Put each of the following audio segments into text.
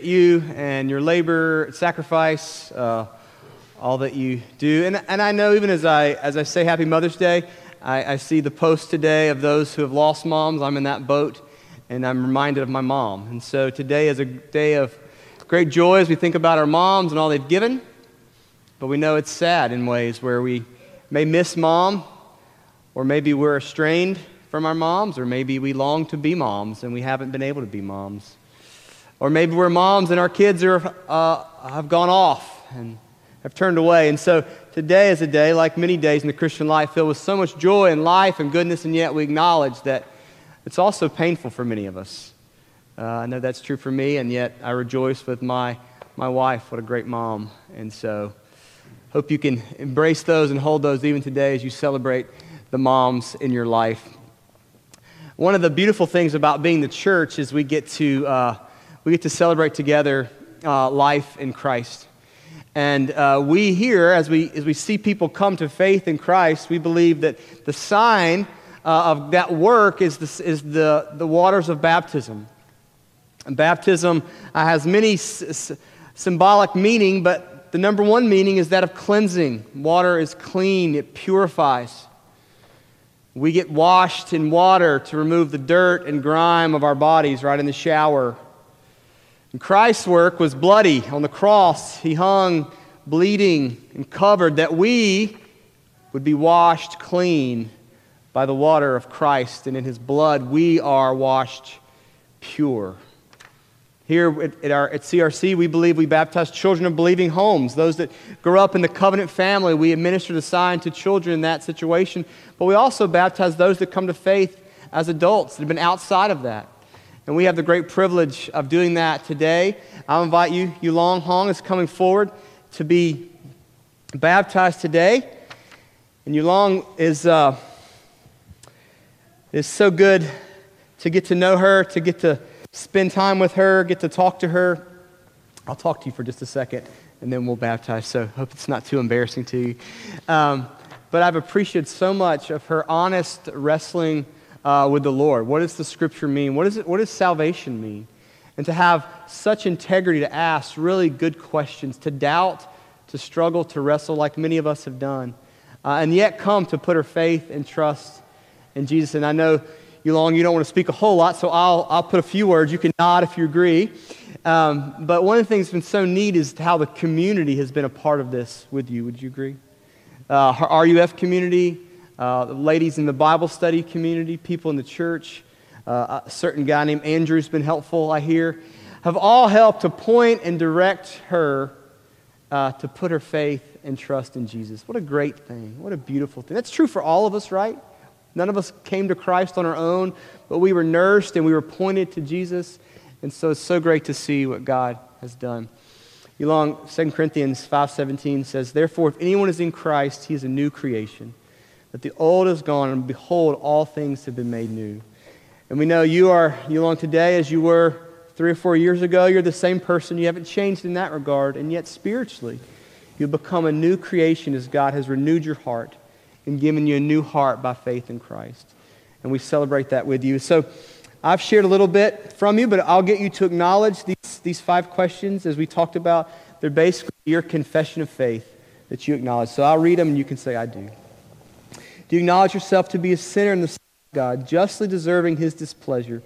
you and your labor, sacrifice, uh, all that you do. And, and I know even as I, as I say Happy Mother's Day, I, I see the post today of those who have lost moms. I'm in that boat, and I'm reminded of my mom. And so today is a day of great joy as we think about our moms and all they've given. But we know it's sad in ways where we may miss mom, or maybe we're estranged from our moms, or maybe we long to be moms and we haven't been able to be moms. Or maybe we're moms and our kids are, uh, have gone off and have turned away. And so today is a day, like many days in the Christian life, filled with so much joy and life and goodness, and yet we acknowledge that it's also painful for many of us. Uh, I know that's true for me, and yet I rejoice with my, my wife. What a great mom. And so hope you can embrace those and hold those even today as you celebrate the moms in your life. One of the beautiful things about being the church is we get to, uh, we get to celebrate together uh, life in Christ. And uh, we here, as we, as we see people come to faith in Christ, we believe that the sign uh, of that work is, the, is the, the waters of baptism. And baptism uh, has many s- s- symbolic meaning, but the number one meaning is that of cleansing. Water is clean, it purifies. We get washed in water to remove the dirt and grime of our bodies right in the shower. And Christ's work was bloody on the cross. He hung bleeding and covered that we would be washed clean by the water of Christ. And in his blood, we are washed pure. Here at, at, our, at CRC, we believe we baptize children of believing homes. Those that grow up in the covenant family, we administer the sign to children in that situation. But we also baptize those that come to faith as adults that have been outside of that. And we have the great privilege of doing that today. I'll invite you, Yulong Hong is coming forward to be baptized today. And Yulong is, uh, is so good to get to know her, to get to spend time with her, get to talk to her. I'll talk to you for just a second, and then we'll baptize. So hope it's not too embarrassing to you. Um, but I've appreciated so much of her honest wrestling uh, with the Lord. What does the scripture mean? What, is it, what does salvation mean? And to have such integrity to ask really good questions, to doubt, to struggle, to wrestle like many of us have done, uh, and yet come to put her faith and trust in Jesus. And I know, Yulong, you don't want to speak a whole lot, so I'll, I'll put a few words. You can nod if you agree. Um, but one of the things that's been so neat is how the community has been a part of this with you. Would you agree? Uh, RUF community, uh, ladies in the Bible study community, people in the church, uh, a certain guy named Andrew's been helpful, I hear, have all helped to point and direct her uh, to put her faith and trust in Jesus. What a great thing. What a beautiful thing. That's true for all of us, right? None of us came to Christ on our own, but we were nursed and we were pointed to Jesus. And so it's so great to see what God has done. Yulong 2 Corinthians 5:17 says, "Therefore if anyone is in Christ, he is a new creation." That the old is gone, and behold, all things have been made new. And we know you are, Yulong today as you were three or four years ago. You're the same person. You haven't changed in that regard. And yet, spiritually, you've become a new creation as God has renewed your heart and given you a new heart by faith in Christ. And we celebrate that with you. So, I've shared a little bit from you, but I'll get you to acknowledge these, these five questions as we talked about. They're basically your confession of faith that you acknowledge. So I'll read them and you can say, I do. Do you acknowledge yourself to be a sinner in the sight of God, justly deserving his displeasure,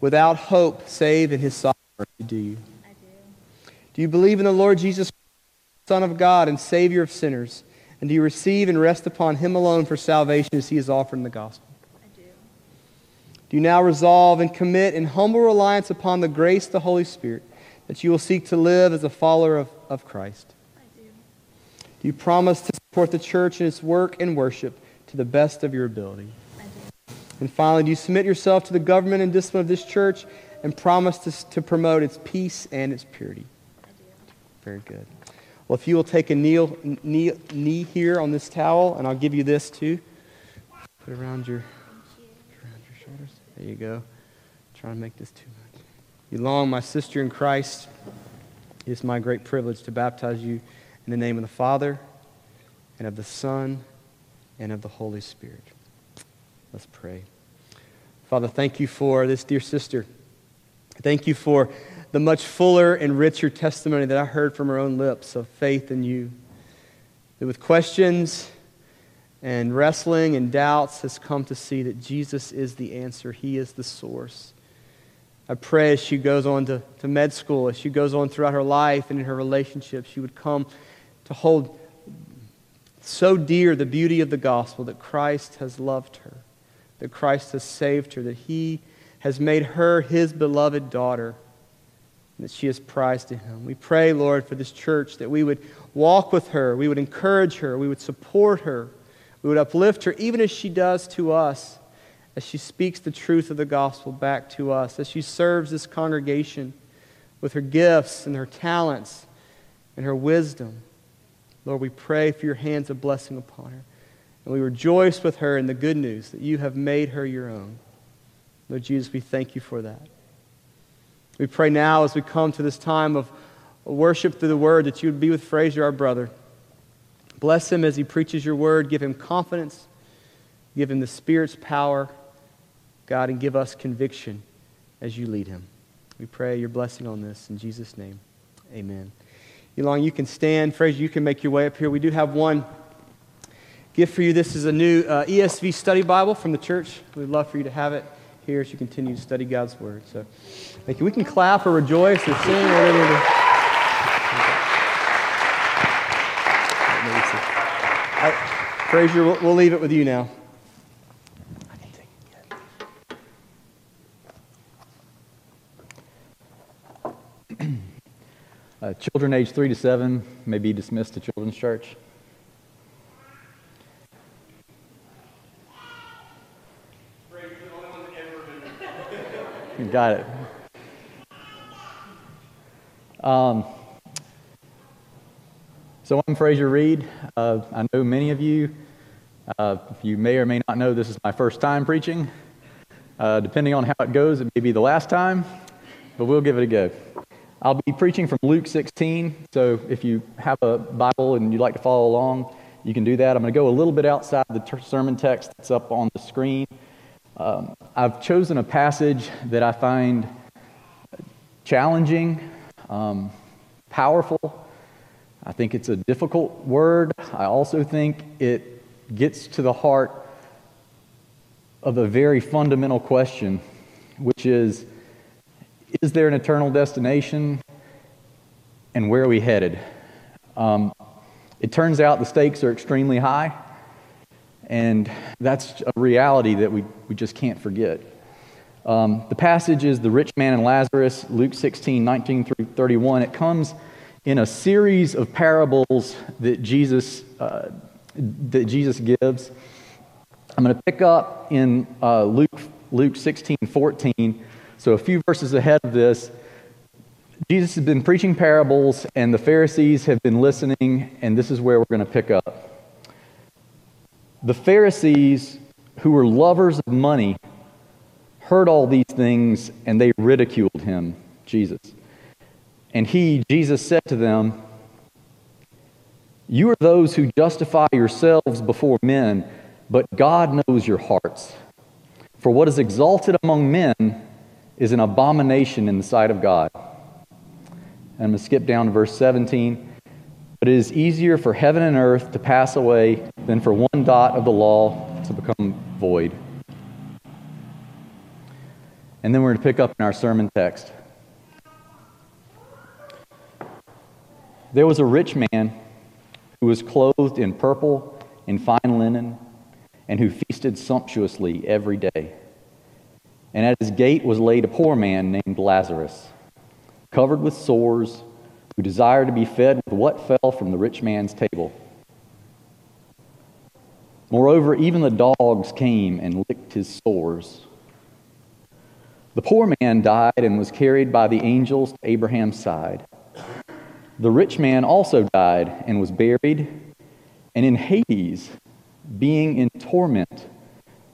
without hope save in his sovereignty? Do you? I do. Do you believe in the Lord Jesus, Son of God and Savior of sinners? And do you receive and rest upon him alone for salvation as he is offered in the gospel? I do. Do you now resolve and commit in humble reliance upon the grace of the Holy Spirit that you will seek to live as a follower of, of Christ? I do. Do you promise to support the church in its work and worship? To the best of your ability. And finally, do you submit yourself to the government and discipline of this church and promise to, to promote its peace and its purity? Very good. Well, if you will take a kneel, knee, knee here on this towel, and I'll give you this too. Put it around your, around your shoulders. There you go. Trying to make this too much. Yulong, my sister in Christ. It is my great privilege to baptize you in the name of the Father and of the Son and of the Holy Spirit. Let's pray. Father, thank you for this dear sister. Thank you for the much fuller and richer testimony that I heard from her own lips of faith in you. That with questions and wrestling and doubts has come to see that Jesus is the answer, He is the source. I pray as she goes on to, to med school, as she goes on throughout her life and in her relationships, she would come to hold so dear the beauty of the gospel that Christ has loved her, that Christ has saved her, that He has made her His beloved daughter, that she is prized to Him. We pray, Lord, for this church that we would walk with her, we would encourage her, we would support her, we would uplift her, even as she does to us as she speaks the truth of the gospel back to us, as she serves this congregation with her gifts and her talents and her wisdom. Lord, we pray for your hands of blessing upon her. And we rejoice with her in the good news that you have made her your own. Lord Jesus, we thank you for that. We pray now as we come to this time of worship through the word that you would be with Fraser, our brother. Bless him as he preaches your word. Give him confidence. Give him the Spirit's power God, and give us conviction as you lead him. We pray your blessing on this in Jesus' name. Amen. Yulong, you can stand. Fraser, you can make your way up here. We do have one gift for you. This is a new uh, ESV study Bible from the church. We'd love for you to have it here as you continue to study God's Word. So, thank you. We can clap or rejoice or sing or whatever. Fraser, we'll, we'll leave it with you now. Uh, children age three to seven may be dismissed to Children's Church. Got it. Um, so I'm Fraser Reed. Uh, I know many of you. Uh, you may or may not know this is my first time preaching. Uh, depending on how it goes, it may be the last time, but we'll give it a go. I'll be preaching from Luke 16, so if you have a Bible and you'd like to follow along, you can do that. I'm going to go a little bit outside the ter- sermon text that's up on the screen. Um, I've chosen a passage that I find challenging, um, powerful. I think it's a difficult word. I also think it gets to the heart of a very fundamental question, which is is there an eternal destination? And where are we headed? Um, it turns out the stakes are extremely high, and that's a reality that we, we just can't forget. Um, the passage is the rich man and Lazarus, Luke 16, 19 through 31. It comes in a series of parables that Jesus, uh, that Jesus gives. I'm going to pick up in uh, Luke, Luke 16, 14 so, a few verses ahead of this, Jesus has been preaching parables, and the Pharisees have been listening, and this is where we're going to pick up. The Pharisees, who were lovers of money, heard all these things, and they ridiculed him, Jesus. And he, Jesus, said to them, You are those who justify yourselves before men, but God knows your hearts. For what is exalted among men is an abomination in the sight of God. And I'm going to skip down to verse 17. But it is easier for heaven and earth to pass away than for one dot of the law to become void. And then we're going to pick up in our sermon text. There was a rich man who was clothed in purple and fine linen and who feasted sumptuously every day. And at his gate was laid a poor man named Lazarus, covered with sores, who desired to be fed with what fell from the rich man's table. Moreover, even the dogs came and licked his sores. The poor man died and was carried by the angels to Abraham's side. The rich man also died and was buried, and in Hades, being in torment,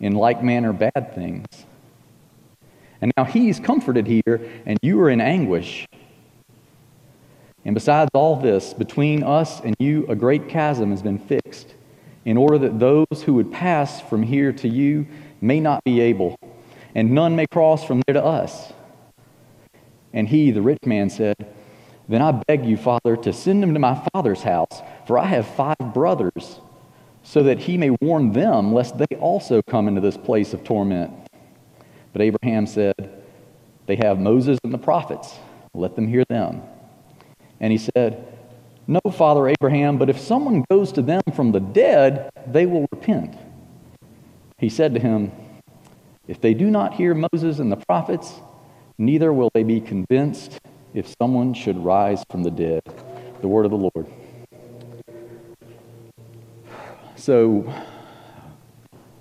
in like manner bad things. And now he's comforted here, and you are in anguish. And besides all this, between us and you, a great chasm has been fixed, in order that those who would pass from here to you may not be able, and none may cross from there to us. And he, the rich man, said, Then I beg you, Father, to send them to my father's house, for I have five brothers, so that he may warn them, lest they also come into this place of torment. But Abraham said, They have Moses and the prophets. Let them hear them. And he said, No, Father Abraham, but if someone goes to them from the dead, they will repent. He said to him, If they do not hear Moses and the prophets, neither will they be convinced if someone should rise from the dead. The word of the Lord. So,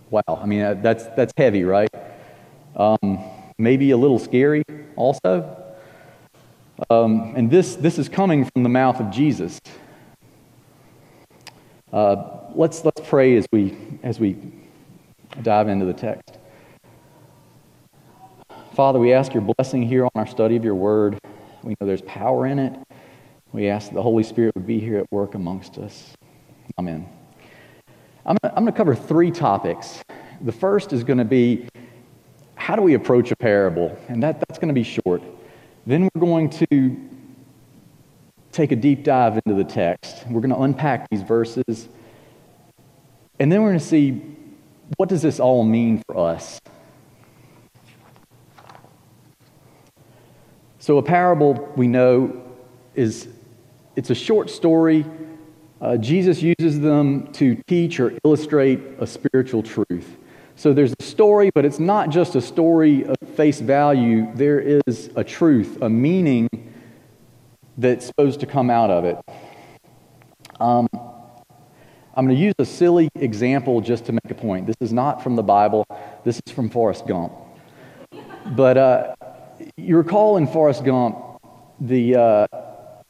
wow, I mean, that's, that's heavy, right? Um, maybe a little scary also. Um, and this, this is coming from the mouth of Jesus. Uh, let's, let's pray as we, as we dive into the text. Father, we ask your blessing here on our study of your word. We know there's power in it. We ask that the Holy Spirit would be here at work amongst us. Amen. I'm going to cover three topics. The first is going to be how do we approach a parable? And that, that's going to be short. Then we're going to take a deep dive into the text. We're going to unpack these verses. And then we're going to see what does this all mean for us? So a parable we know is it's a short story. Uh, Jesus uses them to teach or illustrate a spiritual truth. So there's a story, but it's not just a story of face value. There is a truth, a meaning that's supposed to come out of it. Um, I'm going to use a silly example just to make a point. This is not from the Bible, this is from Forrest Gump. But uh, you recall in Forrest Gump, the, uh,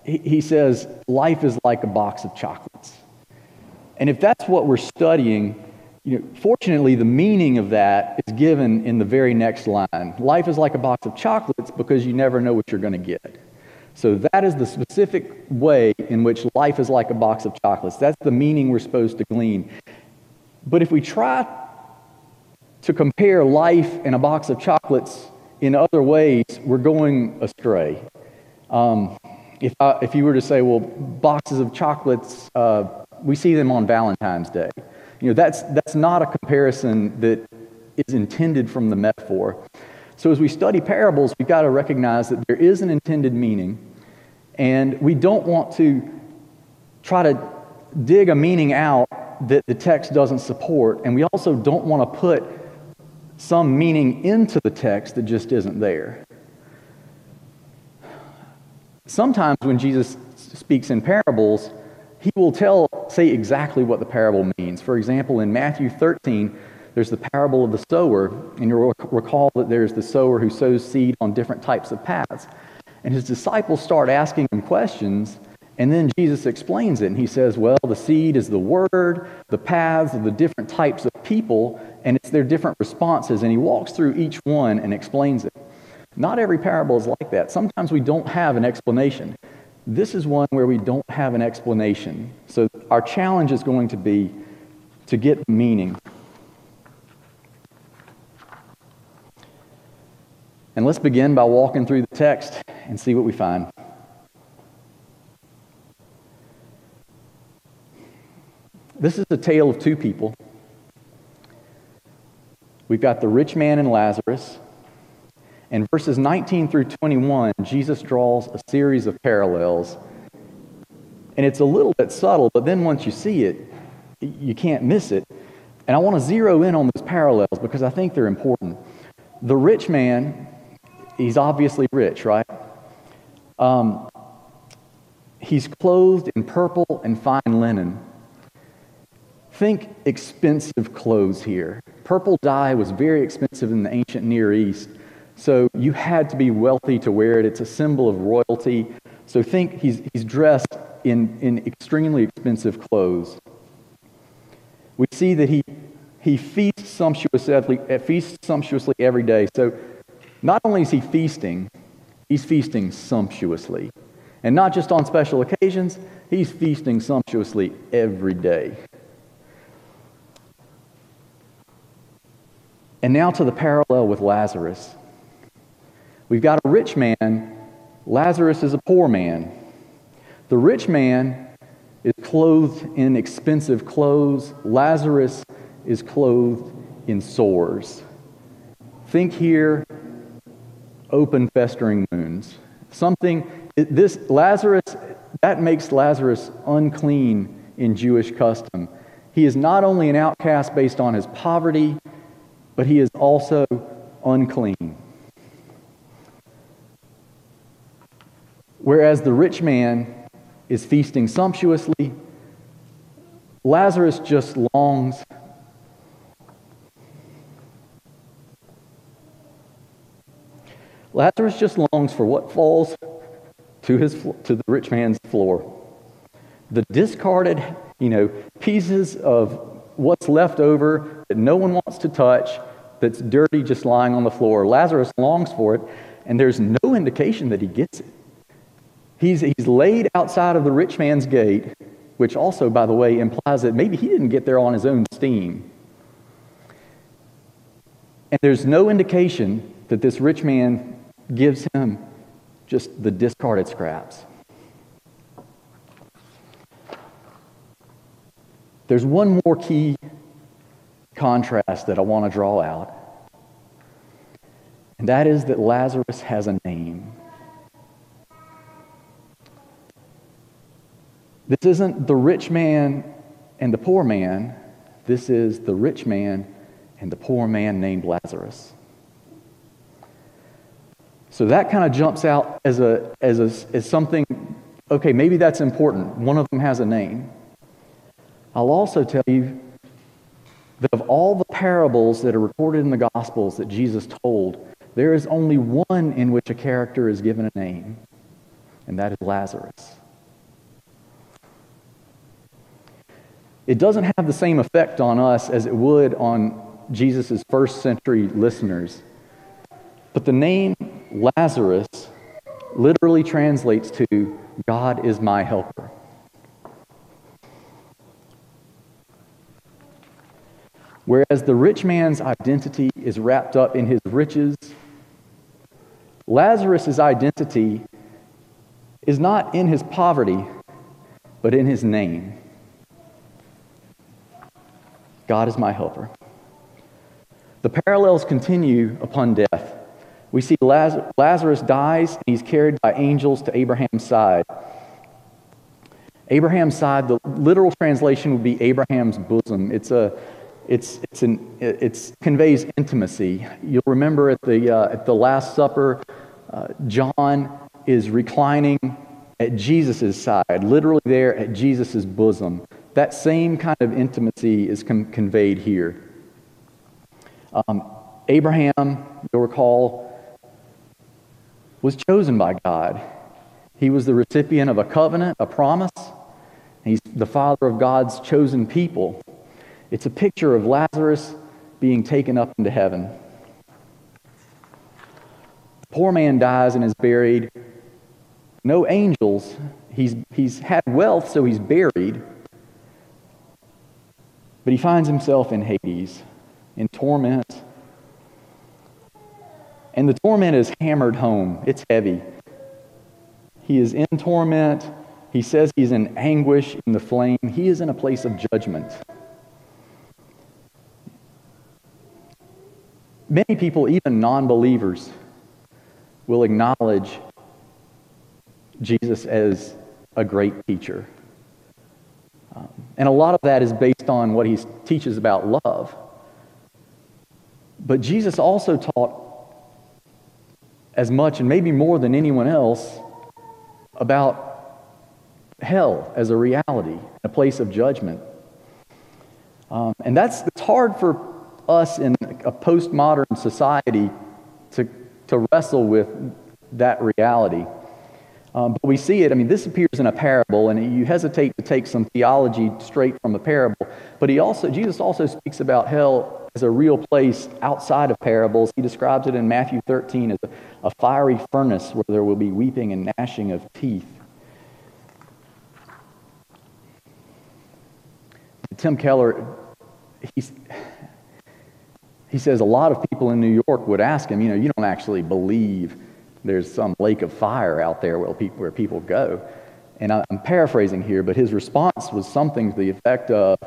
he, says, life is like a box of chocolates. And if that's what we're studying, you know, fortunately, the meaning of that is given in the very next line. Life is like a box of chocolates because you never know what you're going to get. So, that is the specific way in which life is like a box of chocolates. That's the meaning we're supposed to glean. But if we try to compare life and a box of chocolates in other ways, we're going astray. Um, if, I, if you were to say, well, boxes of chocolates, uh, we see them on Valentine's Day. You know, that's, that's not a comparison that is intended from the metaphor. So as we study parables, we've got to recognize that there is an intended meaning, and we don't want to try to dig a meaning out that the text doesn't support, and we also don't want to put some meaning into the text that just isn't there. Sometimes when Jesus speaks in parables, he will tell, say exactly what the parable means. For example, in Matthew 13, there's the parable of the sower, and you'll recall that there's the sower who sows seed on different types of paths. And his disciples start asking him questions, and then Jesus explains it, and he says, Well, the seed is the word, the paths are the different types of people, and it's their different responses. And he walks through each one and explains it. Not every parable is like that. Sometimes we don't have an explanation. This is one where we don't have an explanation. So our challenge is going to be to get meaning. And let's begin by walking through the text and see what we find. This is a tale of two people. We've got the rich man and Lazarus. In verses 19 through 21, Jesus draws a series of parallels. And it's a little bit subtle, but then once you see it, you can't miss it. And I want to zero in on those parallels because I think they're important. The rich man, he's obviously rich, right? Um, he's clothed in purple and fine linen. Think expensive clothes here. Purple dye was very expensive in the ancient Near East. So you had to be wealthy to wear it. It's a symbol of royalty. So think he's, he's dressed in, in extremely expensive clothes. We see that he, he feasts sumptuously, uh, feasts sumptuously every day. So not only is he feasting, he's feasting sumptuously. And not just on special occasions, he's feasting sumptuously every day. And now to the parallel with Lazarus. We've got a rich man, Lazarus is a poor man. The rich man is clothed in expensive clothes, Lazarus is clothed in sores. Think here open, festering wounds. Something, this Lazarus, that makes Lazarus unclean in Jewish custom. He is not only an outcast based on his poverty, but he is also unclean. Whereas the rich man is feasting sumptuously, Lazarus just longs Lazarus just longs for what falls to, his, to the rich man's floor. The discarded, you know, pieces of what's left over that no one wants to touch, that's dirty just lying on the floor. Lazarus longs for it, and there's no indication that he gets it. He's, he's laid outside of the rich man's gate, which also, by the way, implies that maybe he didn't get there on his own steam. And there's no indication that this rich man gives him just the discarded scraps. There's one more key contrast that I want to draw out, and that is that Lazarus has a name. This isn't the rich man and the poor man, this is the rich man and the poor man named Lazarus. So that kind of jumps out as, a, as, a, as something, okay, maybe that's important. One of them has a name. I'll also tell you that of all the parables that are recorded in the Gospels that Jesus told, there is only one in which a character is given a name, and that is Lazarus. It doesn't have the same effect on us as it would on Jesus' first century listeners. But the name Lazarus literally translates to God is my helper. Whereas the rich man's identity is wrapped up in his riches, Lazarus' identity is not in his poverty, but in his name. God is my helper. The parallels continue upon death. We see Lazarus dies and he's carried by angels to Abraham's side. Abraham's side, the literal translation would be Abraham's bosom. It's a, it's, it's an, it conveys intimacy. You'll remember at the, uh, at the Last Supper, uh, John is reclining at Jesus' side, literally there at Jesus' bosom. That same kind of intimacy is com- conveyed here. Um, Abraham, you'll recall, was chosen by God. He was the recipient of a covenant, a promise. He's the father of God's chosen people. It's a picture of Lazarus being taken up into heaven. Poor man dies and is buried. No angels. He's, he's had wealth, so he's buried. But he finds himself in Hades, in torment. And the torment is hammered home, it's heavy. He is in torment. He says he's in anguish in the flame. He is in a place of judgment. Many people, even non believers, will acknowledge Jesus as a great teacher. Um, and a lot of that is based on what he teaches about love. But Jesus also taught as much and maybe more than anyone else about hell as a reality, a place of judgment. Um, and that's it's hard for us in a postmodern society to, to wrestle with that reality. Um, but we see it, I mean, this appears in a parable, and you hesitate to take some theology straight from a parable. But he also, Jesus also speaks about hell as a real place outside of parables. He describes it in Matthew 13 as a, a fiery furnace where there will be weeping and gnashing of teeth. Tim Keller, he's, he says a lot of people in New York would ask him, you know, you don't actually believe there's some lake of fire out there where people, where people go. And I'm paraphrasing here, but his response was something to the effect of,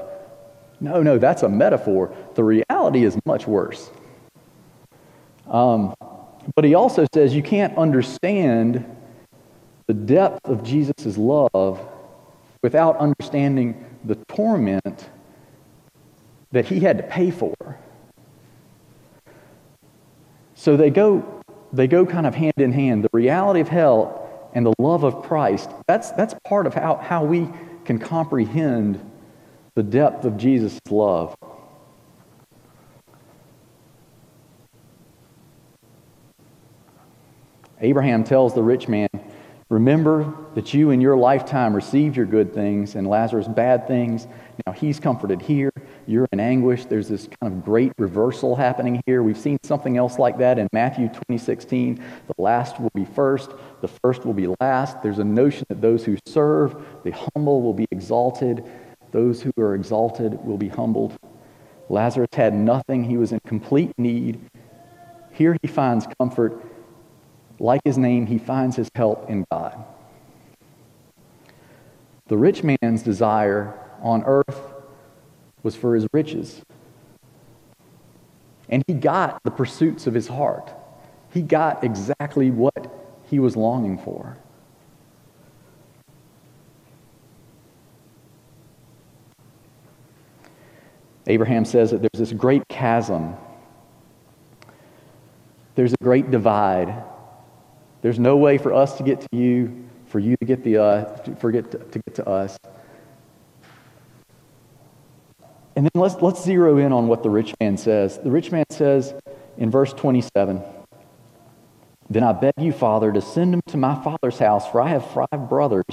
no, no, that's a metaphor. The reality is much worse. Um, but he also says you can't understand the depth of Jesus' love without understanding the torment that he had to pay for. So they go they go kind of hand in hand. The reality of hell and the love of Christ, that's, that's part of how, how we can comprehend the depth of Jesus' love. Abraham tells the rich man, Remember that you in your lifetime received your good things and Lazarus bad things. Now he's comforted here. You're in anguish. There's this kind of great reversal happening here. We've seen something else like that in Matthew 2016. The last will be first, the first will be last. There's a notion that those who serve, the humble, will be exalted. Those who are exalted will be humbled. Lazarus had nothing, he was in complete need. Here he finds comfort. Like his name, he finds his help in God. The rich man's desire on earth was for his riches. And he got the pursuits of his heart. He got exactly what he was longing for. Abraham says that there's this great chasm. There's a great divide. There's no way for us to get to you, for you to get, the, uh, get to, to get to us. And then let's, let's zero in on what the rich man says. The rich man says in verse 27 Then I beg you, Father, to send him to my father's house, for I have five brothers,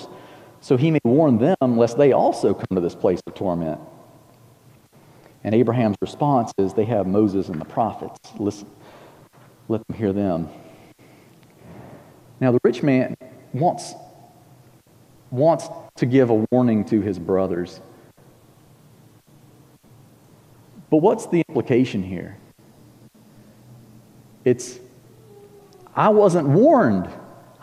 so he may warn them, lest they also come to this place of torment. And Abraham's response is, They have Moses and the prophets. Listen, let them hear them. Now, the rich man wants, wants to give a warning to his brothers. But what's the implication here? It's, I wasn't warned.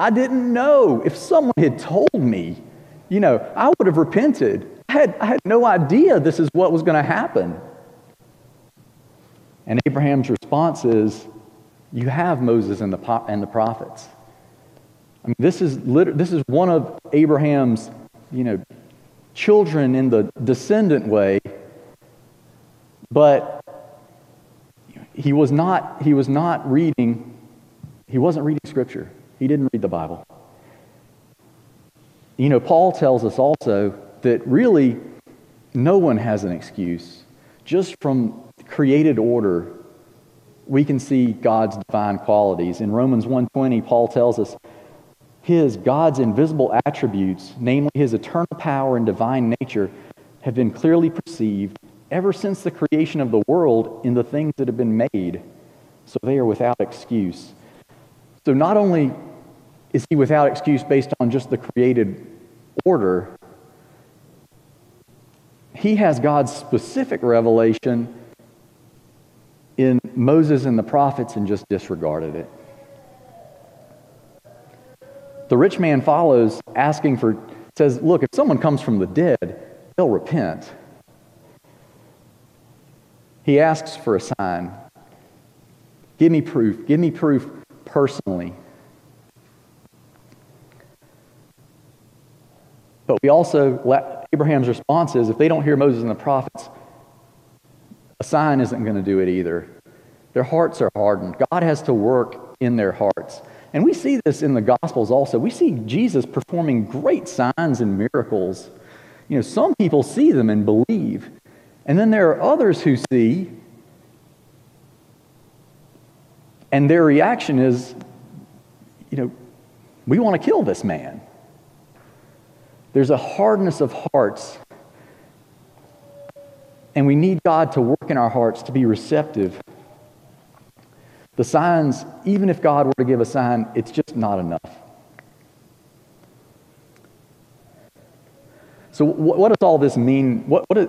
I didn't know. If someone had told me, you know, I would have repented. I had, I had no idea this is what was going to happen. And Abraham's response is, You have Moses and the, and the prophets. I mean, this is, lit- this is one of Abraham's, you know, children in the descendant way but he was not, he was not reading, he wasn't reading Scripture. He didn't read the Bible. You know, Paul tells us also that really no one has an excuse. Just from created order, we can see God's divine qualities. In Romans 1:20, Paul tells us his God's invisible attributes, namely his eternal power and divine nature, have been clearly perceived ever since the creation of the world in the things that have been made. So they are without excuse. So not only is he without excuse based on just the created order, he has God's specific revelation in Moses and the prophets and just disregarded it. The rich man follows, asking for, says, Look, if someone comes from the dead, they'll repent. He asks for a sign. Give me proof. Give me proof personally. But we also, Abraham's response is if they don't hear Moses and the prophets, a sign isn't going to do it either. Their hearts are hardened. God has to work in their hearts. And we see this in the Gospels also. We see Jesus performing great signs and miracles. You know, some people see them and believe. And then there are others who see, and their reaction is, you know, we want to kill this man. There's a hardness of hearts. And we need God to work in our hearts to be receptive. The signs, even if God were to give a sign, it's just not enough. So, what, does all this mean? What, what is,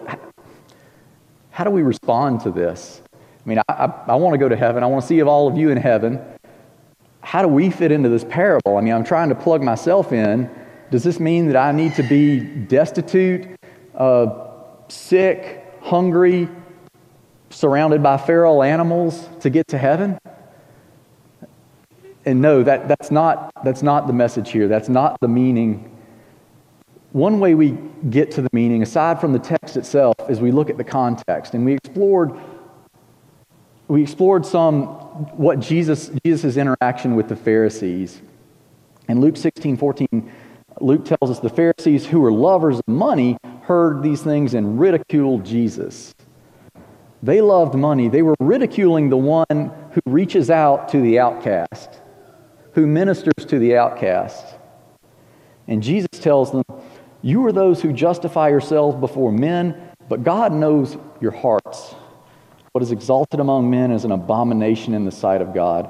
how do we respond to this? I mean, I, I, I want to go to heaven. I want to see all of you in heaven. How do we fit into this parable? I mean, I'm trying to plug myself in. Does this mean that I need to be destitute, uh, sick, hungry, surrounded by feral animals to get to heaven? And no, that, that's, not, that's not the message here. That's not the meaning. One way we get to the meaning, aside from the text itself, is we look at the context. And we explored we explored some what Jesus Jesus' interaction with the Pharisees. In Luke 16, 14, Luke tells us the Pharisees who were lovers of money heard these things and ridiculed Jesus. They loved money. They were ridiculing the one who reaches out to the outcast, who ministers to the outcast. And Jesus tells them, You are those who justify yourselves before men, but God knows your hearts. What is exalted among men is an abomination in the sight of God.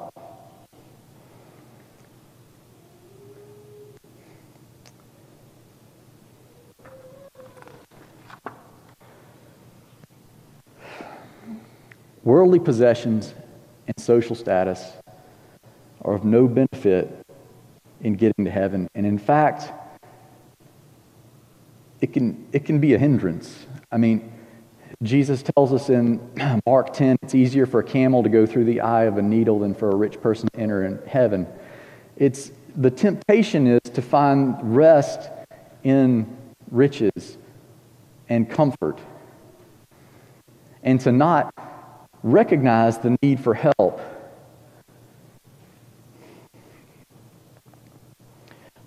Worldly possessions and social status are of no benefit in getting to heaven. And in fact, it can, it can be a hindrance. I mean, Jesus tells us in Mark 10 it's easier for a camel to go through the eye of a needle than for a rich person to enter in heaven. It's, the temptation is to find rest in riches and comfort and to not recognize the need for help.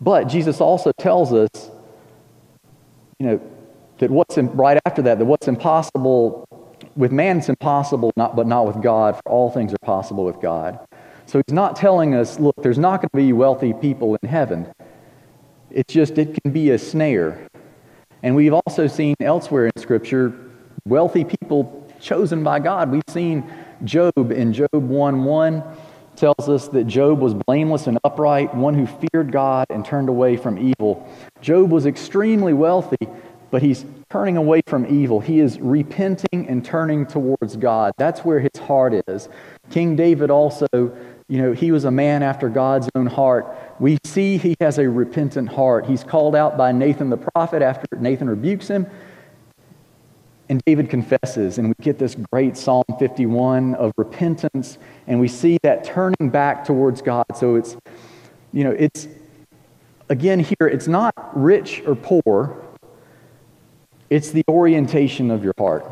But Jesus also tells us, you know, that what's in, right after that, that what's impossible with man it's impossible, not, but not with God, for all things are possible with God. So he's not telling us, look, there's not going to be wealthy people in heaven. It's just, it can be a snare. And we've also seen elsewhere in Scripture wealthy people chosen by God. We've seen Job in Job 1 1 tells us that Job was blameless and upright, one who feared God and turned away from evil. Job was extremely wealthy, but he's turning away from evil. He is repenting and turning towards God. That's where his heart is. King David also, you know, he was a man after God's own heart. We see he has a repentant heart. He's called out by Nathan the prophet after Nathan rebukes him. And David confesses, and we get this great Psalm 51 of repentance, and we see that turning back towards God. So it's, you know, it's, again, here, it's not rich or poor, it's the orientation of your heart.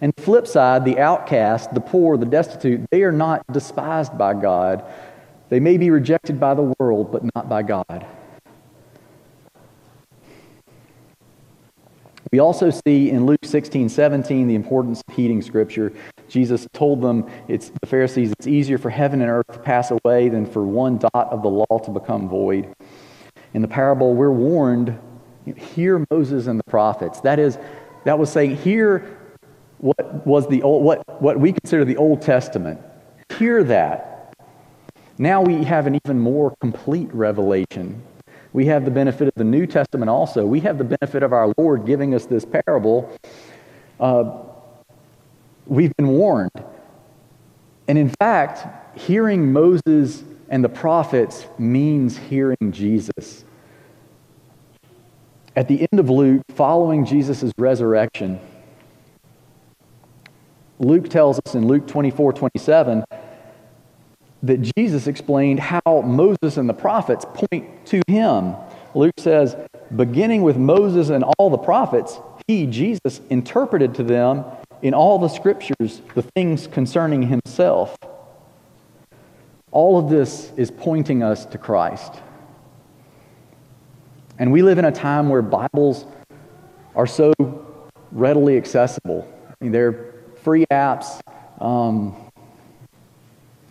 And flip side, the outcast, the poor, the destitute, they are not despised by God. They may be rejected by the world, but not by God. We also see in Luke 16, 17, the importance of heeding Scripture. Jesus told them, it's, the Pharisees, it's easier for heaven and earth to pass away than for one dot of the law to become void. In the parable, we're warned Hear Moses and the prophets. That is, that was saying, hear what was the old, what, what we consider the Old Testament. Hear that. Now we have an even more complete revelation. We have the benefit of the New Testament also. We have the benefit of our Lord giving us this parable. Uh, we've been warned. And in fact, hearing Moses and the prophets means hearing Jesus. At the end of Luke, following Jesus' resurrection, Luke tells us in Luke 24 27 that Jesus explained how Moses and the prophets point to him. Luke says, beginning with Moses and all the prophets, he, Jesus, interpreted to them in all the scriptures the things concerning himself. All of this is pointing us to Christ. And we live in a time where Bibles are so readily accessible. I mean, they're free apps. Um,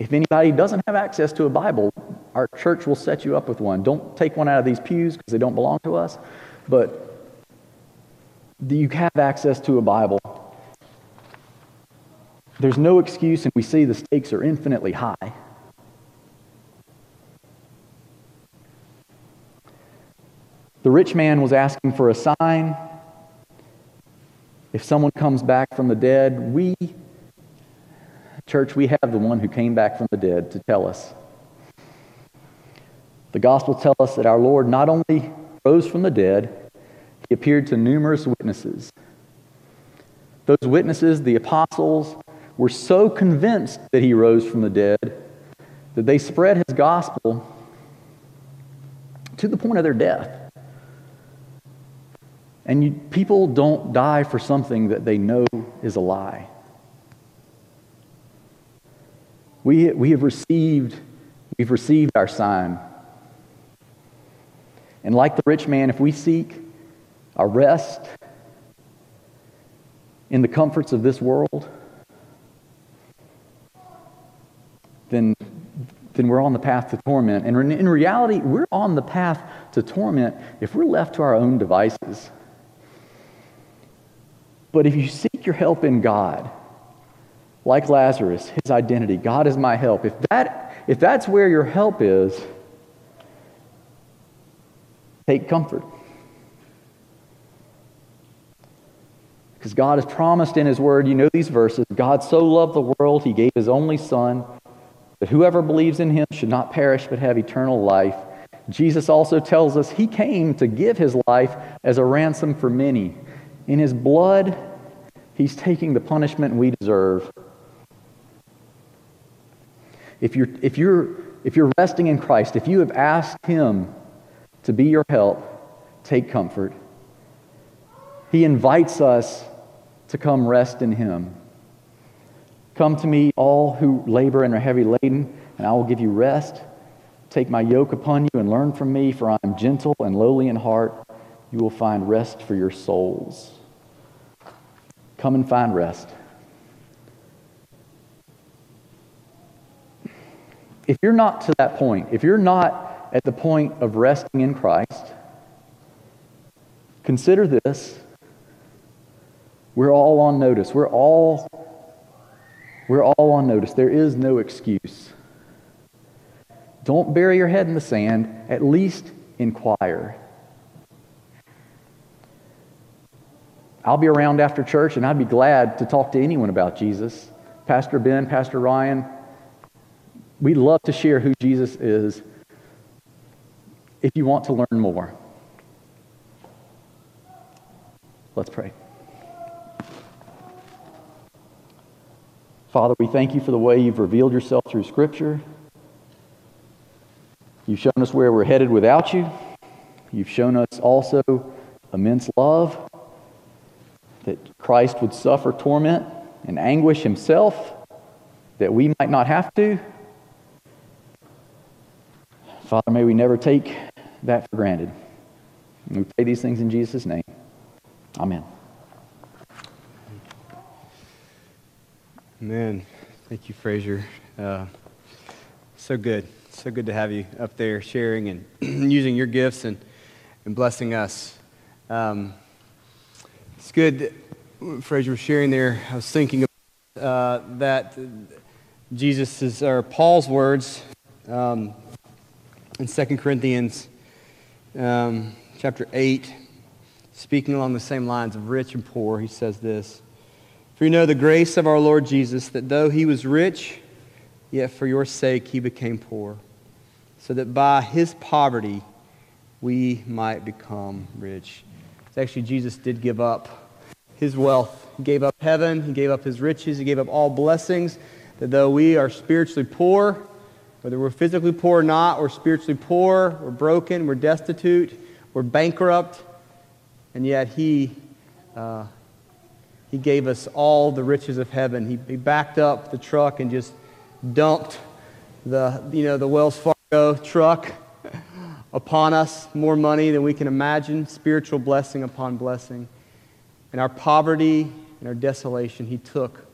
if anybody doesn't have access to a Bible, Our church will set you up with one. Don't take one out of these pews because they don't belong to us, but you have access to a Bible. There's no excuse, and we see the stakes are infinitely high. The rich man was asking for a sign. If someone comes back from the dead, we, church, we have the one who came back from the dead to tell us. The Gospel tells us that our Lord not only rose from the dead, he appeared to numerous witnesses. Those witnesses, the apostles, were so convinced that he rose from the dead that they spread his gospel to the point of their death. And you, people don't die for something that they know is a lie. We, we have received, we've received our sign. And like the rich man, if we seek a rest in the comforts of this world, then, then we're on the path to torment. And in reality, we're on the path to torment if we're left to our own devices. But if you seek your help in God, like Lazarus, his identity, God is my help, if, that, if that's where your help is, take comfort. Because God has promised in His Word, you know these verses God so loved the world, He gave His only Son, that whoever believes in Him should not perish but have eternal life. Jesus also tells us He came to give His life as a ransom for many. In His blood, He's taking the punishment we deserve. If you're, if, you're, if you're resting in Christ, if you have asked Him to be your help, take comfort. He invites us to come rest in Him. Come to me, all who labor and are heavy laden, and I will give you rest. Take my yoke upon you and learn from me, for I am gentle and lowly in heart. You will find rest for your souls. Come and find rest. If you're not to that point, if you're not at the point of resting in Christ, consider this we're all on notice. We're all, we're all on notice. There is no excuse. Don't bury your head in the sand. At least inquire. I'll be around after church and I'd be glad to talk to anyone about Jesus. Pastor Ben, Pastor Ryan, we'd love to share who Jesus is if you want to learn more. Let's pray. Father, we thank you for the way you've revealed yourself through Scripture. You've shown us where we're headed without you. You've shown us also immense love, that Christ would suffer torment and anguish himself, that we might not have to. Father, may we never take that for granted. And we pray these things in Jesus' name. Amen. Amen. Thank you, Fraser. Uh, so good. So good to have you up there sharing and using your gifts and, and blessing us. Um, it's good, Fraser was sharing there. I was thinking uh, that Jesus or Paul's words um, in 2 Corinthians um, chapter 8, speaking along the same lines of rich and poor, he says this. For you know the grace of our Lord Jesus, that though he was rich, yet for your sake he became poor, so that by his poverty we might become rich. It's actually, Jesus did give up his wealth. He gave up heaven, he gave up his riches, he gave up all blessings, that though we are spiritually poor, whether we're physically poor or not, we're spiritually poor, we're broken, we're destitute, we're bankrupt, and yet he. Uh, he gave us all the riches of heaven. He, he backed up the truck and just dumped the, you know, the Wells Fargo truck upon us, more money than we can imagine, spiritual blessing upon blessing. And our poverty and our desolation, he took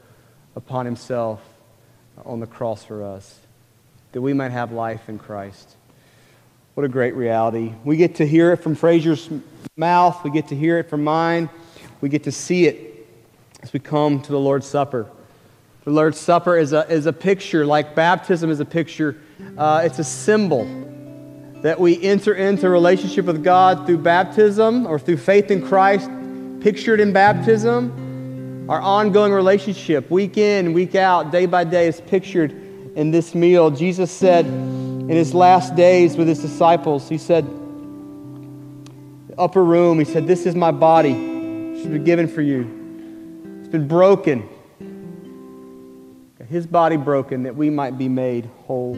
upon himself on the cross for us. That we might have life in Christ. What a great reality. We get to hear it from Fraser's mouth, we get to hear it from mine, we get to see it as we come to the Lord's Supper. The Lord's Supper is a, is a picture, like baptism is a picture, uh, it's a symbol that we enter into relationship with God through baptism or through faith in Christ, pictured in baptism. Our ongoing relationship, week in, week out, day by day, is pictured in this meal. Jesus said in his last days with his disciples, He said, upper room, He said, This is my body. It's been given for you. It's been broken his body broken that we might be made whole.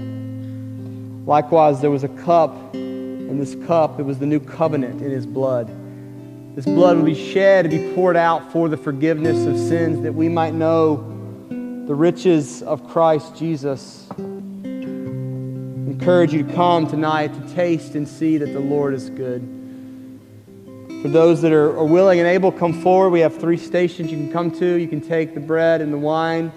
Likewise, there was a cup, and this cup, it was the new covenant in his blood. This blood would be shed to be poured out for the forgiveness of sins that we might know the riches of Christ Jesus. Encourage you to come tonight to taste and see that the Lord is good. For those that are, are willing and able, come forward. We have three stations you can come to. You can take the bread and the wine.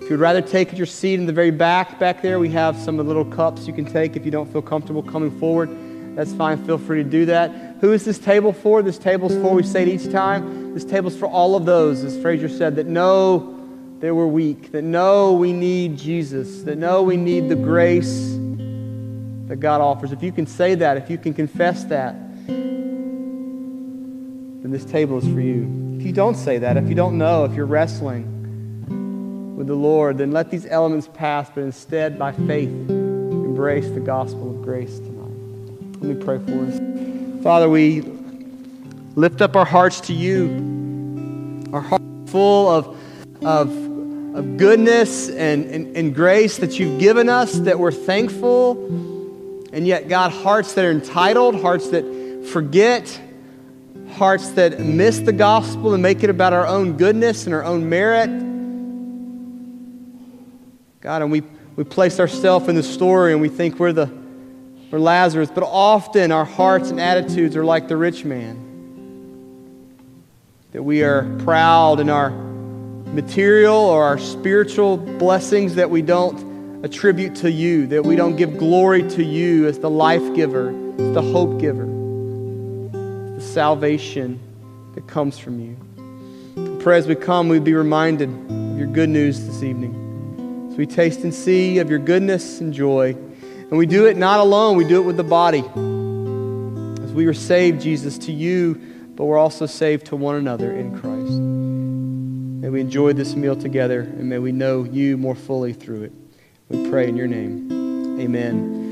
If you'd rather take your seat in the very back, back there, we have some of the little cups you can take if you don't feel comfortable coming forward. That's fine. Feel free to do that. Who is this table for? This table's for, we say it each time, this table's for all of those, as Fraser said, that know that we're weak, that know we need Jesus, that know we need the grace that God offers. If you can say that, if you can confess that, then this table is for you. If you don't say that, if you don't know, if you're wrestling, with the Lord, then let these elements pass, but instead, by faith, embrace the gospel of grace tonight. Let me pray for us. Father, we lift up our hearts to you, our hearts full of, of, of goodness and, and, and grace that you've given us, that we're thankful, and yet, God, hearts that are entitled, hearts that forget, hearts that miss the gospel and make it about our own goodness and our own merit. God, and we, we place ourselves in the story and we think we're the we're Lazarus, but often our hearts and attitudes are like the rich man. That we are proud in our material or our spiritual blessings that we don't attribute to you, that we don't give glory to you as the life giver, as the hope giver, the salvation that comes from you. I pray as we come, we'd be reminded of your good news this evening. So we taste and see of your goodness and joy. And we do it not alone, we do it with the body. As we are saved, Jesus, to you, but we're also saved to one another in Christ. May we enjoy this meal together, and may we know you more fully through it. We pray in your name. Amen.